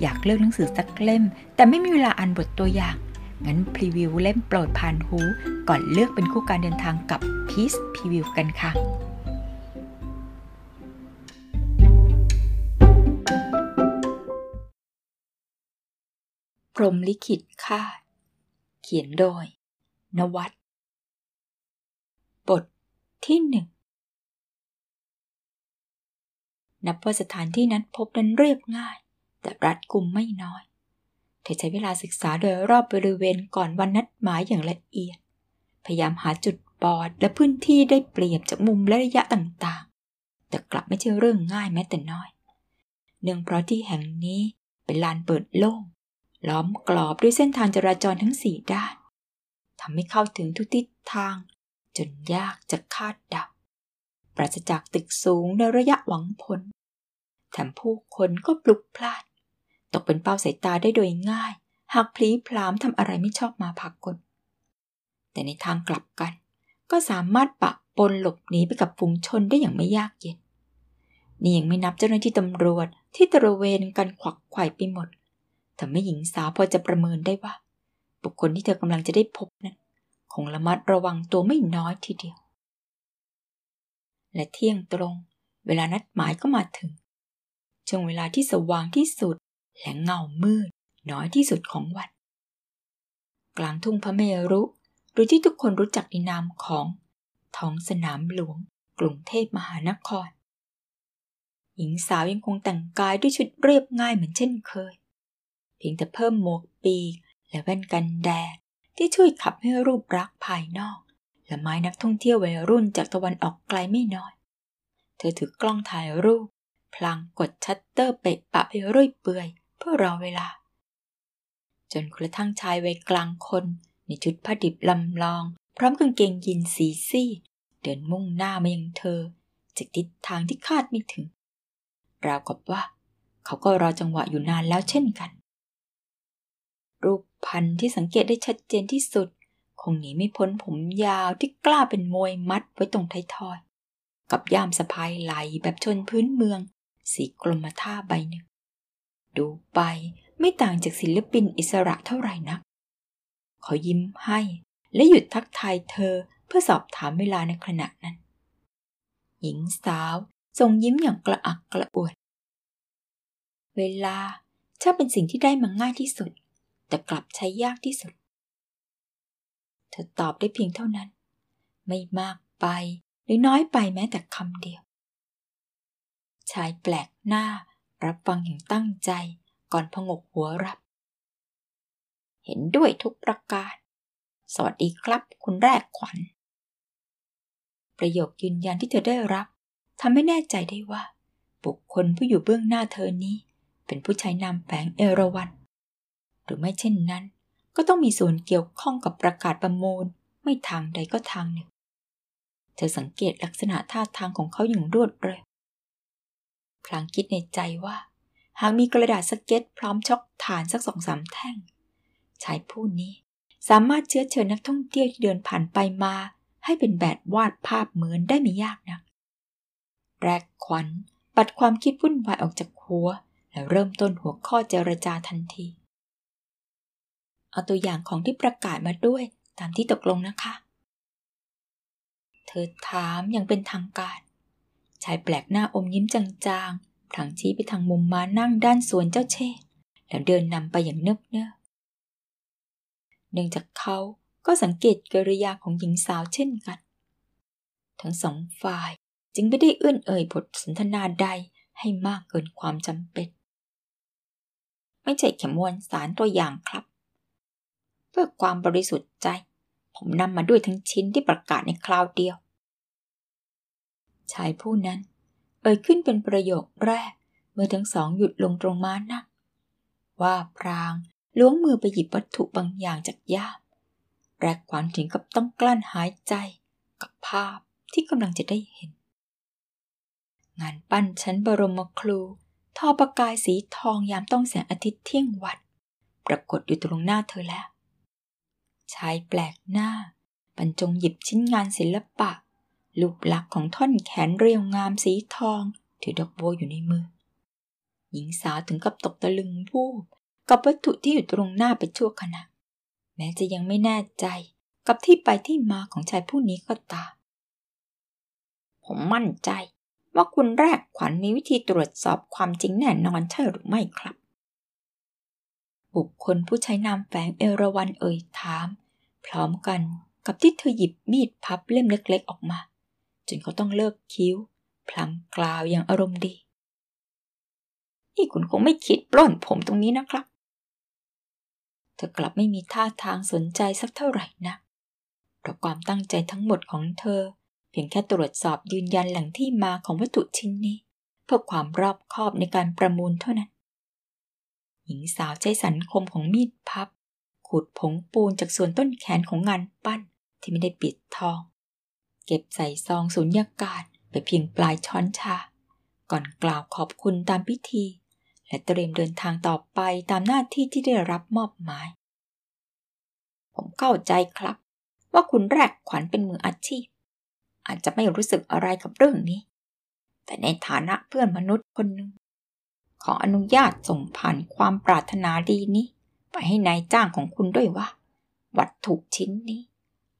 อยากเลือกหนังสือสักเล่ม แต่ไม่มีเวลาอ่านบทตัวอย่าง งั้นพรีวิวเล่มโปรดผ่านหู ก่อนเลือกเป็นคู่การเดินทางกับ Peace Preview กันค่ะพรมลิขิตคาด เขียนโดย นวัตบทที่หนึ่งนับว่าสถานที่นัดพบนั้นเรียบง่าย แต่รัดกุมไม่น้อย เธอใช้เวลาศึกษาโดยรอบบริเวณก่อนวันนัดหมายอย่างละเอียด พยายามหาจุดบอดและพื้นที่ได้เปรียบจากมุมและระยะต่างๆ แต่กลับไม่ใช่เรื่องง่ายแม้แต่น้อย เนื่องเพราะที่แห่งนี้เป็นลานเปิดโล่ง ล้อมกรอบด้วยเส้นทางจราจรทั้งสี่ด้านทำให้เข้าถึงทุกทิศทาง จนยากจะคาดเดาปราศจากตึกสูงในระยะหวังผล แถมผู้คนก็ปลุกพลานตกเป็นเป้าสายตาได้โดยง่าย หากพลีพลามทำอะไรไม่ชอบมาพากลแต่ในทางกลับกัน ก็สามารถปะปนหลบหนีไปกับฝูงชนได้อย่างไม่ยากเย็น นี่ยังไม่นับเจ้าหน้าที่ตำรวจที่ตระเวนกันขวักไขว่ไปหมดทำให้หญิงสาวพอจะประเมินได้ว่า บุคคลที่เธอกำลังจะได้พบนั้นคงระมัดระวังตัวไม่น้อยทีเดียว และเที่ยงตรง เวลานัดหมายก็มาถึง ช่วงเวลาที่สว่างที่สุด และเงามืด น้อยที่สุดของวัน กลางทุ่งพระเมรุ หรือที่ทุกคนรู้จักในนามของท้องสนามหลวง กรุงเทพมหานคร หญิงสาวยังคงแต่งกายด้วยชุดเรียบง่ายเหมือนเช่นเคย เพียงแต่เพิ่มหมวกปีกและแว่นกันแดดที่ช่วยขับให้รูปลักษณ์ภายนอก แลคล้ายนักท่องเที่ยววัยรุ่นจากตะวันออกไกลไม่น้อย เธอถือกล้องถ่ายรูป พลางกดชัตเตอร์เปะปะไปเรื่อยเปื่อยเพื่อรอเวลา จนกระทั่งชายวัยกลางคน ในชุดผ้าดิบลำลอง พร้อมกางเกงยีนสีซีดเดินมุ่งหน้ามายังเธอ จากทิศทางที่คาดไม่ถึง ราวกับว่า เขาก็รอจังหวะอยู่นานแล้วเช่นกัน รูปพันธ์ที่สังเกตได้ชัดเจนที่สุด คงหนีไม่พ้นผมยาวที่กล้าเป็นมวยมัดไว้ตรงไททอยกับย่ามสะพายไหลแบบชนพื้นเมือง สีกรมท่าใบหนึ่ง ดูไปไม่ต่างจากศิลปินอิสระเท่าไหร่นัก เขายิ้มให้และหยุดทักทายเธอเพื่อสอบถามเวลาในขณะนั้น หญิงสาวทรงยิ้มอย่างกระอักกระอ่วน เวลาช่างเป็นสิ่งที่ได้มาง่ายที่สุด แต่กลับใช้ยากที่สุด เธอตอบได้เพียงเท่านั้น ไม่มากไปหรือน้อยไปแม้แต่คำเดียว ชายแปลกหน้า รับฟังอย่างตั้งใจ ก่อนพงกหัวรับ เห็นด้วยทุกประการ สวัสดีครับ คุณแรกขวัญ ประโยคยืนยันที่เธอได้รับทำให้แน่ใจได้ว่า บุคคลผู้อยู่เบื้องหน้าเธอนี้ เป็นผู้ใช้นามแฝงเอราวัน หรือไม่เช่นนั้น ก็ต้องมีส่วนเกี่ยวข้องกับประกาศประมูล ไม่ทางใดก็ทางหนึ่ง เธอสังเกตลักษณะท่าทางของเขาอย่างรวดเร็ว พลางคิดในใจว่า หากมีกระดาษสเก็ตพร้อมช็อกฐานสักสองสามแท่ง ชายผู้นี้สามารถเชื้อเชิญนักท่องเที่ยวที่เดินผ่านไปมา ให้เป็นแบบวาดภาพเหมือนได้ไม่ยากนัก แรกขวัญปัดความคิดวุ่นวายออกจากหัว แล้วเริ่มต้นหัวข้อเจรจาทันที เอาตัวอย่างของที่ประกาศมาด้วยตามที่ตกลงนะคะ เธอถามอย่างเป็นทางการ ชายแปลกหน้าอมยิ้มจางๆพลางชี้ไปทางมุมม้านั่งด้านสวนเจ้าเชษแล้วเดินนำไปอย่างเนิบเนิบเนื่องจากเขาก็สังเกตกิริยาของหญิงสาวเช่นกัน ทั้งสองฝ่ายจึงไม่ได้เอื้อนเอ่ยบทสนทนาใดให้มากเกินความจำเป็น ไม่ใช่แค่มวลสารตัวอย่างครับ เพื่อความบริสุทธิ์ใจ ผมนำมาด้วยทั้งชิ้นที่ประกาศในคราวเดียว ชายผู้นั้น เอ่ยขึ้นเป็นประโยคแรก เมื่อทั้งสองหยุดลงตรงม้านั่งว่าพรางล้วงมือไปหยิบวัตถุบางอย่างจากย่ามแรกขวัญถึงกับต้องกลั้นหายใจกับภาพที่กำลังจะได้เห็น งานปั้นชั้นบรมครูทอประกายสีทองยามต้องแสงอาทิตย์เที่ยงวัด ปรากฏอยู่ตรงหน้าเธอแล้ว ชายแปลกหน้า บรรจงหยิบชิ้นงานศิลปะ รูปลักษณ์ของท่อนแขนเรียวงามสีทอง ถือดอกโบอยู่ในมือ หญิงสาวถึงกับตกตะลึงวูบกับวัตถุที่อยู่ตรงหน้าไปชั่วขณะ แม้จะยังไม่แน่ใจกับที่ไปที่มาของชายผู้นี้ก็ตาม ผมมั่นใจว่าคุณแรกขวัญมีวิธีตรวจสอบความจริงแน่นอนใช่หรือไม่ครับ บุคคลผู้ใช้นามแฝงเอราวันเอ่ยถาม พร้อมกันกับที่เธอหยิบมีดพับเล่มเล็ก ๆ ออกมา จนเขาต้องเลิกคิ้ว พลางกล่าวอย่างอารมณ์ดี นี่คุณคงไม่คิดปล้นผมตรงนี้นะครับ เธอกลับไม่มีท่าทางสนใจสักเท่าไหร่นะเพราะความตั้งใจทั้งหมดของเธอ เพียงแค่ตรวจสอบยืนยันแหล่งที่มาของวัตถุชิ้นนี้ เพื่อความรอบคอบในการประมูลเท่านั้น หญิงสาวใช้สันคมของมีดพับขูดผงปูนจากส่วนต้นแขนของงานปั้นที่ไม่ได้ปิดทอง เก็บใส่ซองสุญญากาศไปเพียงปลายช้อนชา ก่อนกล่าวขอบคุณตามพิธี และเตรียมเดินทางต่อไปตามหน้าที่ที่ได้รับมอบหมาย ผมเข้าใจครับ ว่าคุณแรกขวัญเป็นมืออาชีพ อาจจะไม่รู้สึกอะไรกับเรื่องนี้ แต่ในฐานะเพื่อนมนุษย์คนหนึ่งขออนุญาตส่งผ่านความปรารถนาดีนี้ ไปให้ในายจ้างของคุณด้วยว่า วัตถุชิ้นนี้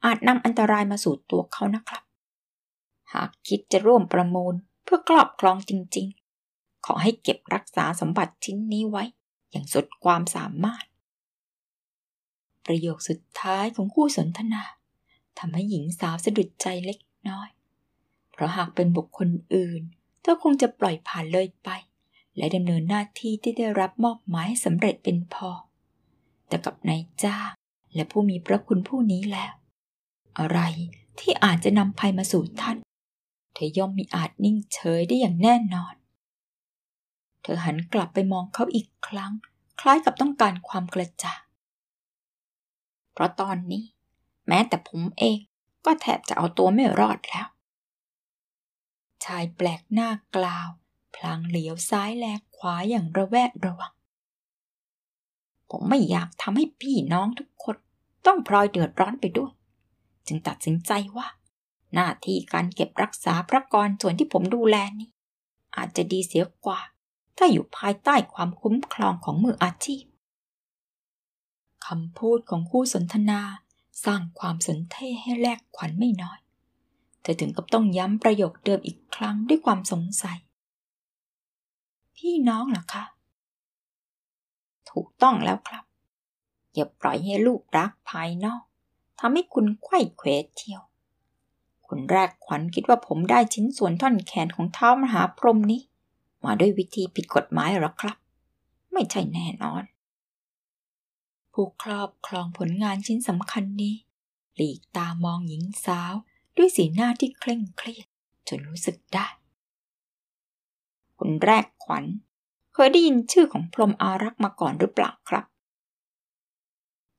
อาจนำอันตรายมาสู่ตัวเขานะครับ หากคิดจะร่วมประมูลเพื่อครอบครองจริงๆ ขอให้เก็บรักษาสมบัติชิ้นนี้ไว้ อย่างสุดความสามารถ ประโยคสุดท้ายของคู่สนทนาทำให้หญิงสาวสะดุดใจเล็กน้อย เพราะหากเป็นบุคคลอื่น เธอคงจะปล่อยผ่านเลยไป และดำเนินหน้าที่ที่ได้รับมอบหมายสำเร็จเป็นพอ แต่กับนายจ้างและผู้มีพระคุณผู้นี้แล้ว อะไรที่อาจจะนำภัยมาสู่ท่าน เธอย่อมมีอาจนิ่งเฉยได้อย่างแน่นอน เธอหันกลับไปมองเขาอีกครั้ง คล้ายกับต้องการความกระจ่างเพราะตอนนี้ แม้แต่ผมเองก็แทบจะเอาตัวไม่รอดแล้ว ชายแปลกหน้ากล่าว พลางเหลียวซ้ายแลขวาอย่างระแวดระวัง ผมไม่อยากทำให้พี่น้องทุกคนต้องพลอยเดือดร้อนไปด้วย จึงตัดสินใจว่า หน้าที่การเก็บรักษาพระกรส่วนที่ผมดูแลนี้ อาจจะดีเสียกว่า ถ้าอยู่ภายใต้ความคุ้มครองของมืออาชีพคำพูดของคู่สนทนาสร้างความสนเท่ให้แลกขวัญไม่น้อย เธอถึงกับต้องย้ำประโยคเดิมอีกครั้งด้วยความสงสัย พี่น้องเหรอคะ ถูกต้องแล้วครับ อย่าปล่อยให้ลูกรักภายนอก ทำให้คุณไข้เขวเที่ยวคุณแรกขวัญคิดว่าผมได้ชิ้นส่วนท่อนแขนของเท้ามหาพรหมนี้ มาด้วยวิธีผิดกฎหมายหรอครับ ไม่ใช่แน่นอน ผู้ครอบครองผลงานชิ้นสำคัญนี้ หลีกตามองหญิงสาวด้วยสีหน้าที่เคร่งเครียดจนรู้สึกได้คุณแรกขวัญ เคยได้ยินชื่อของพรหมอารักษ์มาก่อนหรือเปล่าครับ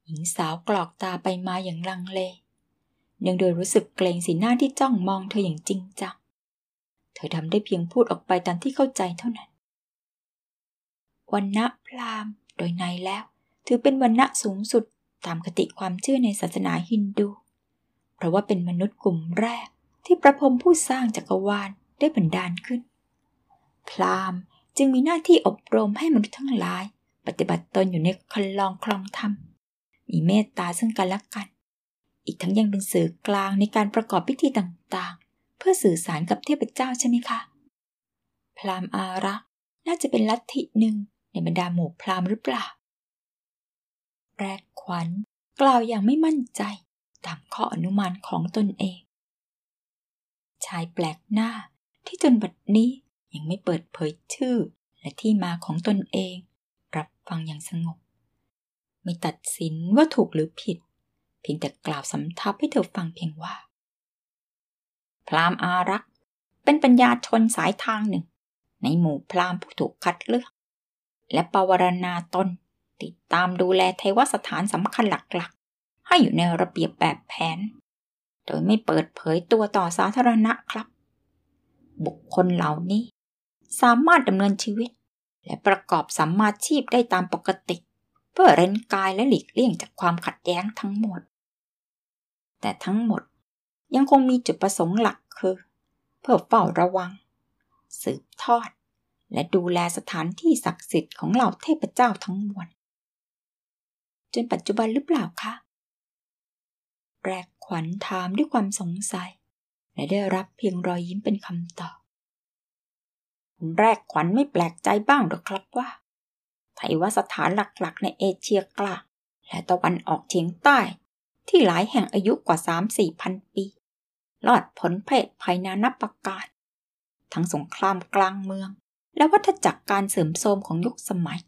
หญิงสาวกรอกตาไปมาอย่างลังเลเนื่องโดยรู้สึกเกรงสีหน้าที่จ้องมองเธออย่างจริงจัง เธอทำได้เพียงพูดออกไปตามที่เข้าใจเท่านั้น วันณะพรามโดยในแล้ว ถือเป็นวันณะสูงสุดตามคติความเชื่อในศาสนาฮินดู เพราะว่าเป็นมนุษย์กลุ่มแรกที่ประพรมผู้สร้างจักรวาลได้บันดาลขึ้น พราหมณ์จึงมีหน้าที่อบรมให้มนุษย์ทั้งหลาย ปฏิบัติตนอยู่ในคันลองคลองธรรม มีเมตตาซึ่งกันและกัน อีกทั้งยังเป็นสื่อกลางในการประกอบพิธีต่างๆ เพื่อสื่อสารกับเทพเจ้าใช่ไหมคะ พราหมณ์อารักษ์น่าจะเป็นลัทธิหนึ่งในบรรดาหมู่พราหมณ์หรือเปล่า แรกขวัญกล่าวอย่างไม่มั่นใจตามข้ออนุมานของตนเอง ชายแปลกหน้าที่จนบัดนี้ยังไม่เปิดเผยชื่อและที่มาของตนเอง รับฟังอย่างสงบ ไม่ตัดสินว่าถูกหรือผิด เพียงแต่กล่าวสำทับให้เธอฟังเพียงว่า พรามอารักษ์เป็นปัญญาชนสายทางหนึ่ง ในหมู่พรามผู้ถูกคัดเลือก และปวารณาตนติดตามดูแลเทวสถานสำคัญหลักๆ ให้อยู่ในระเบียบแบบแผน โดยไม่เปิดเผยตัวต่อสาธารณะครับ บุคคลเหล่านี้ สามารถดำเนินชีวิต และประกอบสัมมาชีพได้ตามปกติ เพื่อเร้นกายและหลีกเลี่ยงจากความขัดแย้งทั้งหมด แต่ทั้งหมดยังคงมีจุดประสงค์หลักคือ เพื่อเฝ้าระวัง สืบทอด และดูแลสถานที่ศักดิ์สิทธิ์ของเหล่าเทพเจ้าทั้งมวลจนปัจจุบันหรือเปล่าคะแรกขวัญถามด้วยความสงสัย และได้รับเพียงรอยยิ้มเป็นคำตอบแรกขวัญไม่แปลกใจบ้างหรอครับว่า ไทยว่าสถานหลักๆ ในเอเชียกลางและตะวันออกเฉียงใต้ ที่หลายแห่งอายุกว่าสามสี่พันปี รอดผลเพศภัยนานับประการ ทั้งสงครามกลางเมือง และวัฏจักรการเสริมโทรมของยุคสมัย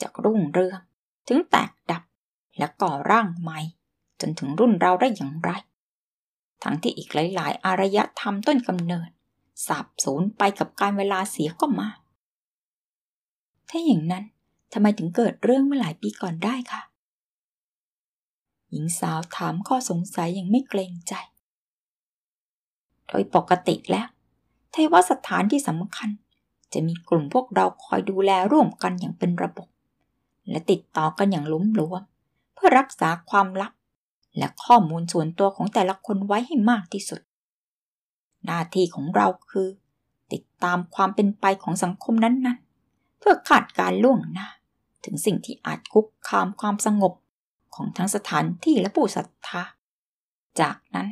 จากรุ่งเรืองถึงแตกดับและก่อร่างใหม่ จนถึงรุ่นเราได้อย่างไร ทั้งที่อีกหลาย ๆ อารยธรรมต้นกำเนิดสาบสูญไปกับการเวลาเสียก็มา ถ้าอย่างนั้นทำไมถึงเกิดเรื่องเมื่อหลายปีก่อนได้คะหญิงสาวถามข้อสงสัยอย่างไม่เกรงใจ โดยปกติแล้วเทวสถานที่สำคัญ จะมีกลุ่มพวกเราคอยดูแลร่วมกันอย่างเป็นระบบ และติดต่อกันอย่างลุ้มหลวม เพื่อรักษาความลับ และข้อมูลส่วนตัวของแต่ละคนไว้ให้มากที่สุด หน้าที่ของเราคือ ติดตามความเป็นไปของสังคมนั้นๆ พื่อคาดการล่วงหน้า ถึงสิ่งที่อาจคุกคามความสงบของทั้งสถานที่และผู้ศรัทธา จากนั้น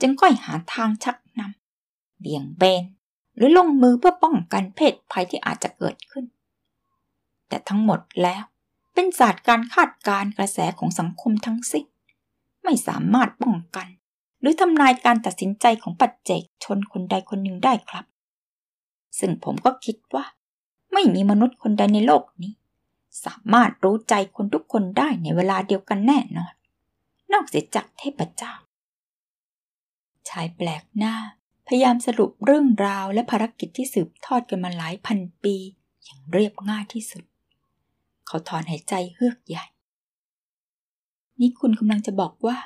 จึงค่อยหาทางชักนำเบี่ยงเบน หรือลงมือเพื่อป้องกันเพศภัยที่อาจจะเกิดขึ้น แต่ทั้งหมดแล้วเป็นศาสตร์การคาดการกระแสของสังคมทั้งสิ้นไม่สามารถป้องกัน หรือทำนายการตัดสินใจของปัจเจกชนคนใดคนหนึ่งได้ครับ ซึ่งผมก็คิดว่า ไม่มีมนุษย์คนใดในโลกนี้ สามารถรู้ใจคนทุกคนได้ในเวลาเดียวกันแน่นอน นอกเสียจากเทพเจ้า ชายแปลกหน้า พยายามสรุปเรื่องราวและภารกิจที่สืบทอดกันมาหลายพันปี อย่างเรียบง่ายที่สุด เขาถอนหายใจเฮือกใหญ่ นี่คุณกำลังจะบอกว่า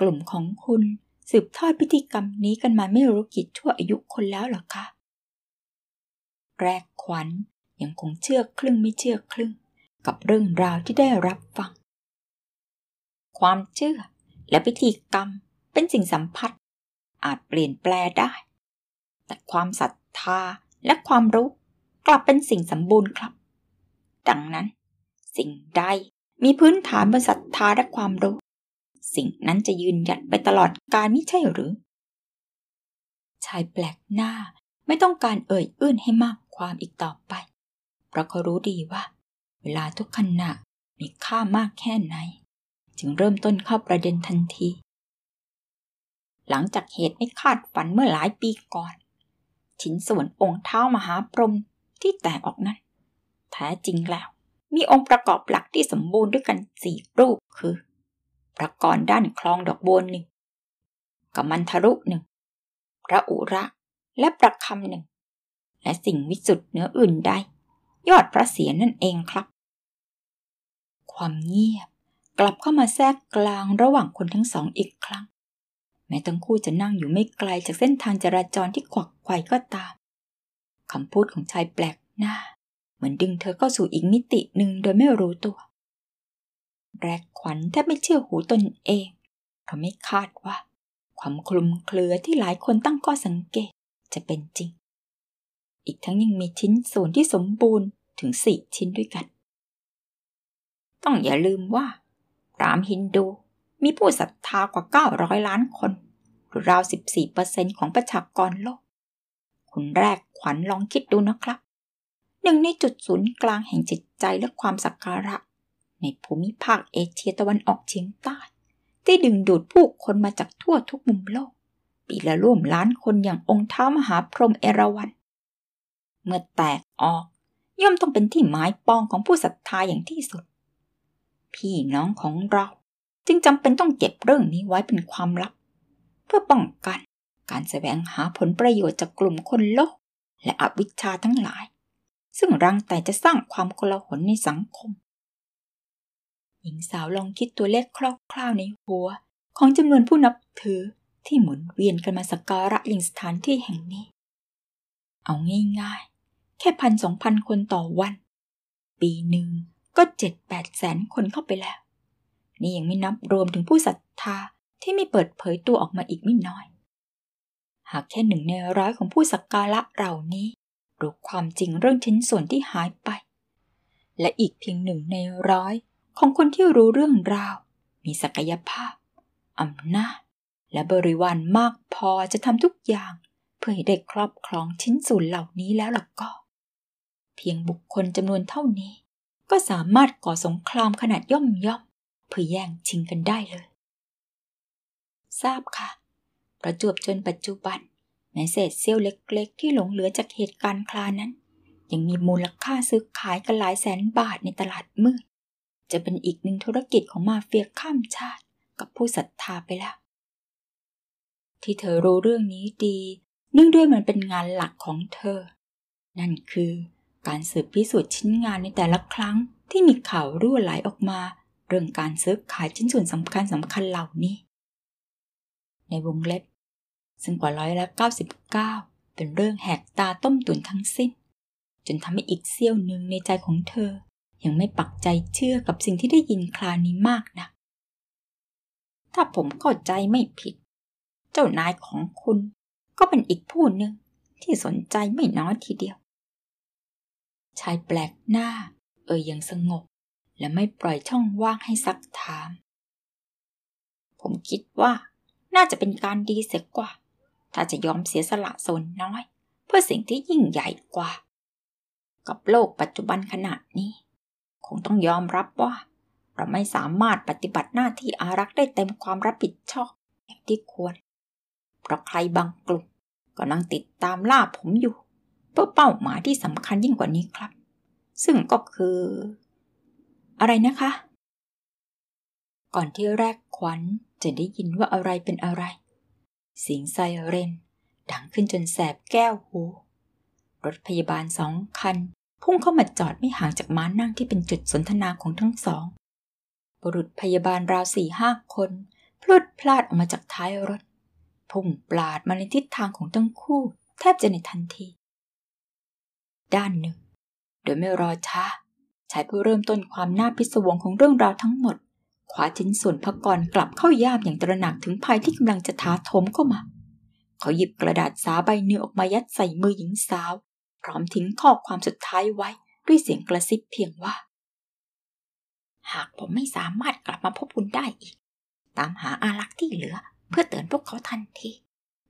กลุ่มของคุณสืบทอดพิธีกรรมนี้กันมาไม่รู้กี่ชั่วอายุคนแล้วหรอคะ แรกขวัญ ยังคงเชื่อครึ่งไม่เชื่อครึ่ง กับเรื่องราวที่ได้รับฟัง ความเชื่อและพิธีกรรมเป็นสิ่งสัมผัส อาจเปลี่ยนแปลได้ แต่ความศรัทธาและความรู้กลับเป็นสิ่งสมบูรณ์ครับ ดังนั้น สิ่งใดมีพื้นฐานบนศรัทธาและความรู้ สิ่งนั้นจะยืนหยัดไปตลอดกาลไม่ใช่หรือ ชายแปลกหน้าไม่ต้องการเอ่ยอื้นให้มากความอีกต่อไป เพราะเขารู้ดีว่า เวลาทุกขณะมีค่ามากแค่ไหน จึงเริ่มต้นเข้าประเด็นทันที หลังจากเหตุไม่คาดฝันเมื่อหลายปีก่อน ชิ้นส่วนองค์เท้ามหาพรหมที่แตกออกนั้น แท้จริงแล้ว มีองค์ประกอบหลักที่สมบูรณ์ด้วยกันสี่รูปคือพระกรด้านคลองดอกบัวหนึ่งกัมันทรุหนึ่งพระอุระและประคำหนึ่ง และสิ่งวิสุทธ์เหนืออื่นใด ยอดพระเสียรนั่นเองครับ ความเงียบกลับเข้ามาแทรกกลางระหว่างคนทั้งสองอีกครั้ง แม้ทั้งคู่จะนั่งอยู่ไม่ไกลจากเส้นทางจราจรที่ขวักไขว่ก็ตามคำพูดของชายแปลกหน้า เหมือนดึงเธอเข้าสู่อีกมิติหนึ่งโดยไม่รู้ตัว แรกขวัญแทบไม่เชื่อหูตนเองเพราะไม่คาดว่า ความคลุมเครือที่หลายคนตั้งข้อสังเกตจะเป็นจริง อีกทั้งยังมีชิ้นส่วนที่สมบูรณ์ ถึงสี่ชิ้นด้วยกัน ต้องอย่าลืมว่ารามฮินดูมีผู้ศรัทธากว่า 900 ล้านคน หรือราว 14%ของประชากรโลกคุณแรกขวัญลองคิดดูนะครับ หนึ่งในจุดศูนย์กลางแห่งจิตใจและความสักการะ ในภูมิภาคเอเชียตะวันออกเฉียงใต้ ที่ดึงดูดผู้คนมาจากทั่วทุกมุมโลก ปีละร่วมล้านคนอย่างองค์ท้ามหาพรหมเอราวัณเมื่อแตกออก ย่อมต้องเป็นที่หมายปองของผู้ศรัทธาอย่างที่สุด พี่น้องของเราจึงจำเป็นต้องเก็บเรื่องนี้ไว้เป็นความลับ เพื่อป้องกันการแสวงหาผลประโยชน์จากกลุ่มคนโลก และอวิชชาทั้งหลาย ซึ่งรังแต่จะสร้างความโกลาหลในสังคม หญิงสาวลองคิดตัวเลขคร่าวๆในหัว ของจำนวนผู้นับถือที่หมุนเวียนกันมาสักการะยังสถานที่แห่งนี้ เอาง่ายๆ แค่พันสองพันคนต่อวัน ปีหนึ่งก็เจ็ดแปดแสนคนเข้าไปแล้ว นี่ยังไม่นับรวมถึงผู้ศรัทธาที่ไม่เปิดเผยตัวออกมาอีกไม่น้อย หากแค่หนึ่งในร้อยของผู้สักการะเหล่านี้รู้ความจริงเรื่องชิ้นส่วนที่หายไป และอีกเพียงหนึ่งในร้อยของคนที่รู้เรื่องราว มีศักยภาพอำนาจและบริวารมากพอจะทำทุกอย่าง เพื่อให้ได้ครอบครองชิ้นส่วนเหล่านี้แล้วล่ะก็ เพียงบุคคลจำนวนเท่านี้ ก็สามารถก่อสงครามขนาดย่อมย่อมเพื่อแย่งชิงกันได้เลย ทราบค่ะประจวบจนปัจจุบันแม้เศษเสี้ยวเล็ก ๆ ที่หลงเหลือจากเหตุการณ์คลานั้น ยังมีมูลค่าซื้อขายกันหลายแสนบาทในตลาดมืด จะเป็นอีกหนึ่งธุรกิจของมาเฟียข้ามชาติกับผู้ศรัทธาไปแล้ว ที่เธอรู้เรื่องนี้ดี เนื่องด้วยมันเป็นงานหลักของเธอ นั่นคือ การสืบพิสูจน์ชิ้นงานในแต่ละครั้งที่มีข่าวรั่วไหลออกมา เรื่องการซื้อขายชิ้นส่วนสำคัญสำคัญเหล่านี้ ในวงเล็บ ซึ่งกว่าร้อยละ99 เป็นเรื่องแหกตาต้มตุนทั้งสิ้น จนทำให้อีกเสี้ยวหนึ่งในใจของเธอ ยังไม่ปักใจเชื่อกับสิ่งที่ได้ยินคลานี้มากนะัก ถ้าผมเข้าใจไม่ผิด เจ้านายของคุณ ก็เป็นอีกผู้หนึ่งที่สนใจไม่น้อยทีเดียว ชายแปลกหน้า เอ่ยอย่างสงบ และไม่ปล่อยช่องว่างให้ซักถาม ผมคิดว่าน่าจะเป็นการดีเสียกว่า ถ้าจะยอมเสียสละส่วนน้อย เพื่อสิ่งที่ยิ่งใหญ่กว่า กับโลกปัจจุบันขนาดนี้ คงต้องยอมรับว่า เราไม่สามารถปฏิบัติหน้าที่อารักษ์ได้เต็มความรับผิดชอบอย่างที่ควร เพราะใครบางกลุ่มกำลังติดตามล่าผมอยู่ พื่อเป้าหมายที่สำคัญยิ่งกว่านี้ครับ ซึ่งก็คือ อะไรนะคะ ก่อนที่แรกขวัญจะได้ยินว่าอะไรเป็นอะไร เสียงไซเรน ดังขึ้นจนแสบแก้วหู รถพยาบาลสองคัน พุ่งเข้ามาจอดไม่ห่างจากม้านั่งที่เป็นจุดสนทนาของทั้งสอง บุรุษพยาบาลราวสี่ห้าคนพลุดพลาดออกมาจากท้ายรถ พุ่งปลาดมาในทิศทางของทั้งคู่ แทบจะในทันที ด้านหนึ่ง โดยไม่รอช้าชายผู้เริ่มต้นความน่าพิศวงของเรื่องราวทั้งหมดขวาชิ้นส่วนพกรกลับเข้าย่ามอย่างตระหนักถึงภัยที่กำลังจะท้าโถมเข้ามา เขาหยิบกระดาษสาใบเนื้อออกมายัดใส่มือหญิงสาว พร้อมทิ้งข้อความสุดท้ายไว้ด้วยเสียงกระซิบเพียงว่า หากผมไม่สามารถกลับมาพบคุณได้อีก ตามหาอารักษ์ที่เหลือ เพื่อเตือนพวกเขาทันที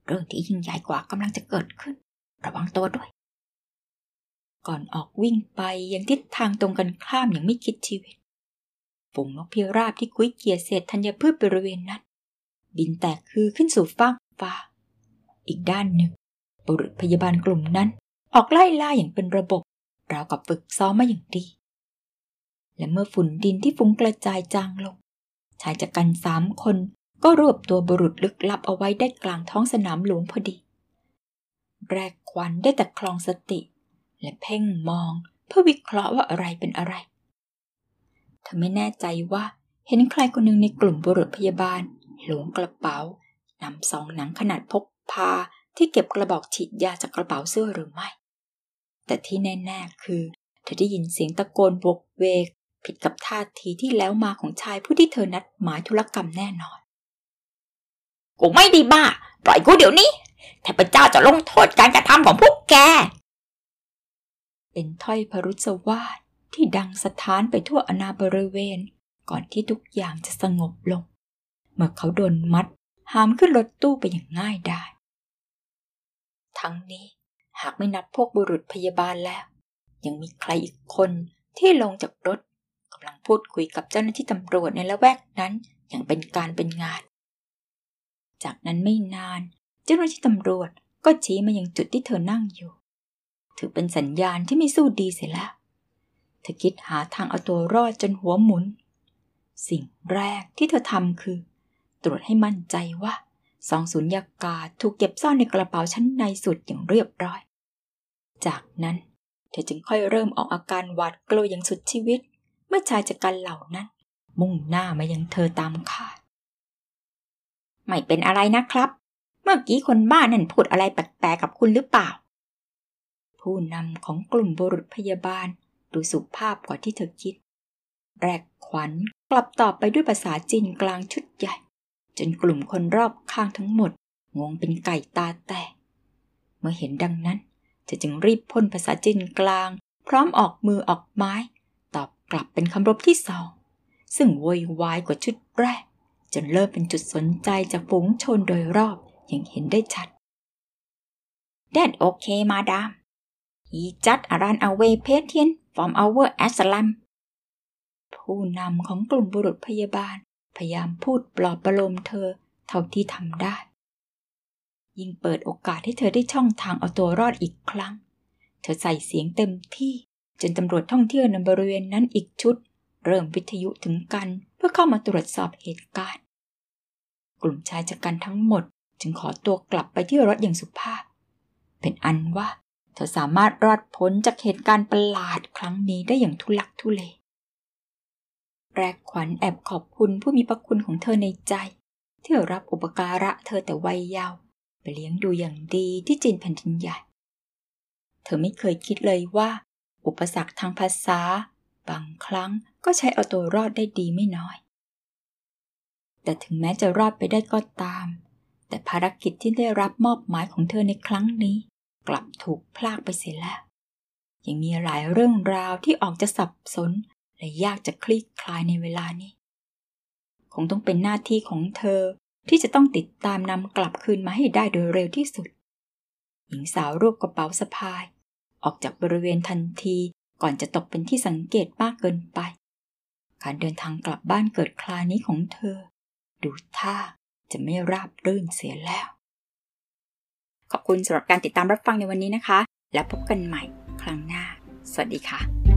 เรื่องที่ยิ่งใหญ่กว่ากำลังจะเกิดขึ้น ระวังตัวด้วย ก่อนออกวิ่งไปยังทิศทางตรงกันข้ามอย่างไม่คิดชีวิตฝูงนกพิราบที่กุ้ยเกียเศษธัญพืชบริเวณนั้น บินแตกคือขึ้นสู่ฟากฟ้า อีกด้านหนึ่ง บุรุษพยาบาลกลุ่มนั้น ออกไล่ล่าอย่างเป็นระบบ ราวกับฝึกซ้อมมาอย่างดี และเมื่อฝุ่นดินที่ฟุ้งกระจายจางลง ชายจักกันสามคนก็รวบตัวบุรุษลึกลับเอาไว้ได้กลางท้องสนามหลวงพอดี แรกควันได้แต่คลองสติ และเพ่งมองเพื่อวิเคราะห์ว่าอะไรเป็นอะไร เธอไม่แน่ใจว่าเห็นใครคนหนึ่งในกลุ่มบุรุษพยาบาลหลวงกระเป๋านำซองหนังขนาดพกพาที่เก็บกระบอกฉีดยาจากกระเป๋าเสื้อหรือไม่ แต่ที่แน่ๆคือเธอได้ยินเสียงตะโกนบกเวก ผิดกับท่าทีที่แล้วมาของชายผู้ที่เธอนัดหมายธุรกรรมแน่นอน กูไม่ดีบ้า ปล่อยกูเดี๋ยวนี้เทพเจ้าจะลงโทษการกระทำของพวกแก เป็นถ้อยพรุษวาทที่ดังสะท้านไปทั่วอนาบริเวณ ก่อนที่ทุกอย่างจะสงบลง เมื่อเขาโดนมัด หามขึ้นรถตู้ไปอย่างง่ายดายทั้งนี้หากไม่นับพวกบุรุษพยาบาลแล้ว ยังมีใครอีกคนที่ลงจากรถกำลังพูดคุยกับเจ้าหน้าที่ตำรวจในละแวกนั้นอย่างเป็นการเป็นงาน จากนั้นไม่นาน เจ้าหน้าที่ตำรวจก็ชี้มายังจุดที่เธอนั่งอยู่ ถือเป็นสัญญาณที่ไม่สู้ดีเสียแล้วเธอคิดหาทางเอาตัวรอดจนหัวหมุน สิ่งแรกที่เธอทำคือ ตรวจให้มั่นใจว่าซองสุญญากาศถูกเก็บซ่อนในกระเป๋าชั้นในสุดอย่างเรียบร้อย จากนั้นเธอจึงค่อยเริ่มออกอาการหวาดกลัวอย่างสุดชีวิต เมื่อชายจักกันเหล่านั้น มุ่งหน้ามายังเธอตามคาด ไม่เป็นอะไรนะครับ เมื่อกี้คนบ้านนั่นพูดอะไรแปลกๆกับคุณหรือเปล่า ผู้นำของกลุ่มบุรุษพยาบาลดูสุภาพกว่าที่เธอคิด แรกขวัญกลับตอบไปด้วยภาษาจีนกลางชุดใหญ่ จนกลุ่มคนรอบข้างทั้งหมด งงเป็นไก่ตาแตก เมื่อเห็นดังนั้นเธอจึงรีบพ่นภาษาจีนกลาง พร้อมออกมือออกไม้ ตอบกลับเป็นคำรบที่สอง ซึ่งโวยวายกว่าชุดแรก จนเริ่มเป็นจุดสนใจจากฝูงชนโดยรอบอย่างเห็นได้ชัด That okay madam He just ran away patient from our asylum ผู้นำของกลุ่มบุรุษพยาบาล พยายามพูดปลอบประโลมเธอเท่าที่ทำได้ ยิ่งเปิดโอกาสให้เธอได้ช่องทางเอาตัวรอดอีกครั้ง เธอใส่เสียงเต็มที่ จนตำรวจท่องเที่ยวในบริเวณนั้นอีกชุด เริ่มวิทยุถึงกันเพื่อเข้ามาตรวจสอบเหตุการณ์ กลุ่มชายจัดการทั้งหมด จึงขอตัวกลับไปที่รถอย่างสุภาพ เป็นอันว่า ธอสามารถรอดพ้นจากเหตุการณ์ประหลาดครั้งนี้ได้อย่างทุลักทุเล แรกขวัญแอบขอบคุณผู้มีพระคุณของเธอในใจ ที่รับอุปการะเธอแต่วัยเยาว์ไปเลี้ยงดูอย่างดีที่จีนแผ่นดินใหญ่ เธอไม่เคยคิดเลยว่า อุปสรรคทางภาษา บางครั้งก็ใช้เอาตัวรอดได้ดีไม่น้อย แต่ถึงแม้จะรอดไปได้ก็ตาม แต่ภารกิจที่ได้รับมอบหมายของเธอในครั้งนี้ กลับถูกพลากไปเสียแล้วยังมีหลายเรื่องราวที่ออกจะสับสน และยากจะคลี่คลายในเวลานี้ คงต้องเป็นหน้าที่ของเธอที่จะต้องติดตามนำกลับคืนมาให้ได้โดยเร็วที่สุด หญิงสาวรูปกระเป๋าสะพาย ออกจากบริเวณทันทีก่อนจะตกเป็นที่สังเกตมากเกินไป การเดินทางกลับบ้านเกิดคลานี้ของเธอ ดูท่าจะไม่ราบรื่นเสียแล้ว ขอบคุณสำหรับการติดตามรับฟังในวันนี้นะคะ แล้วพบกันใหม่ครั้งหน้า สวัสดีค่ะ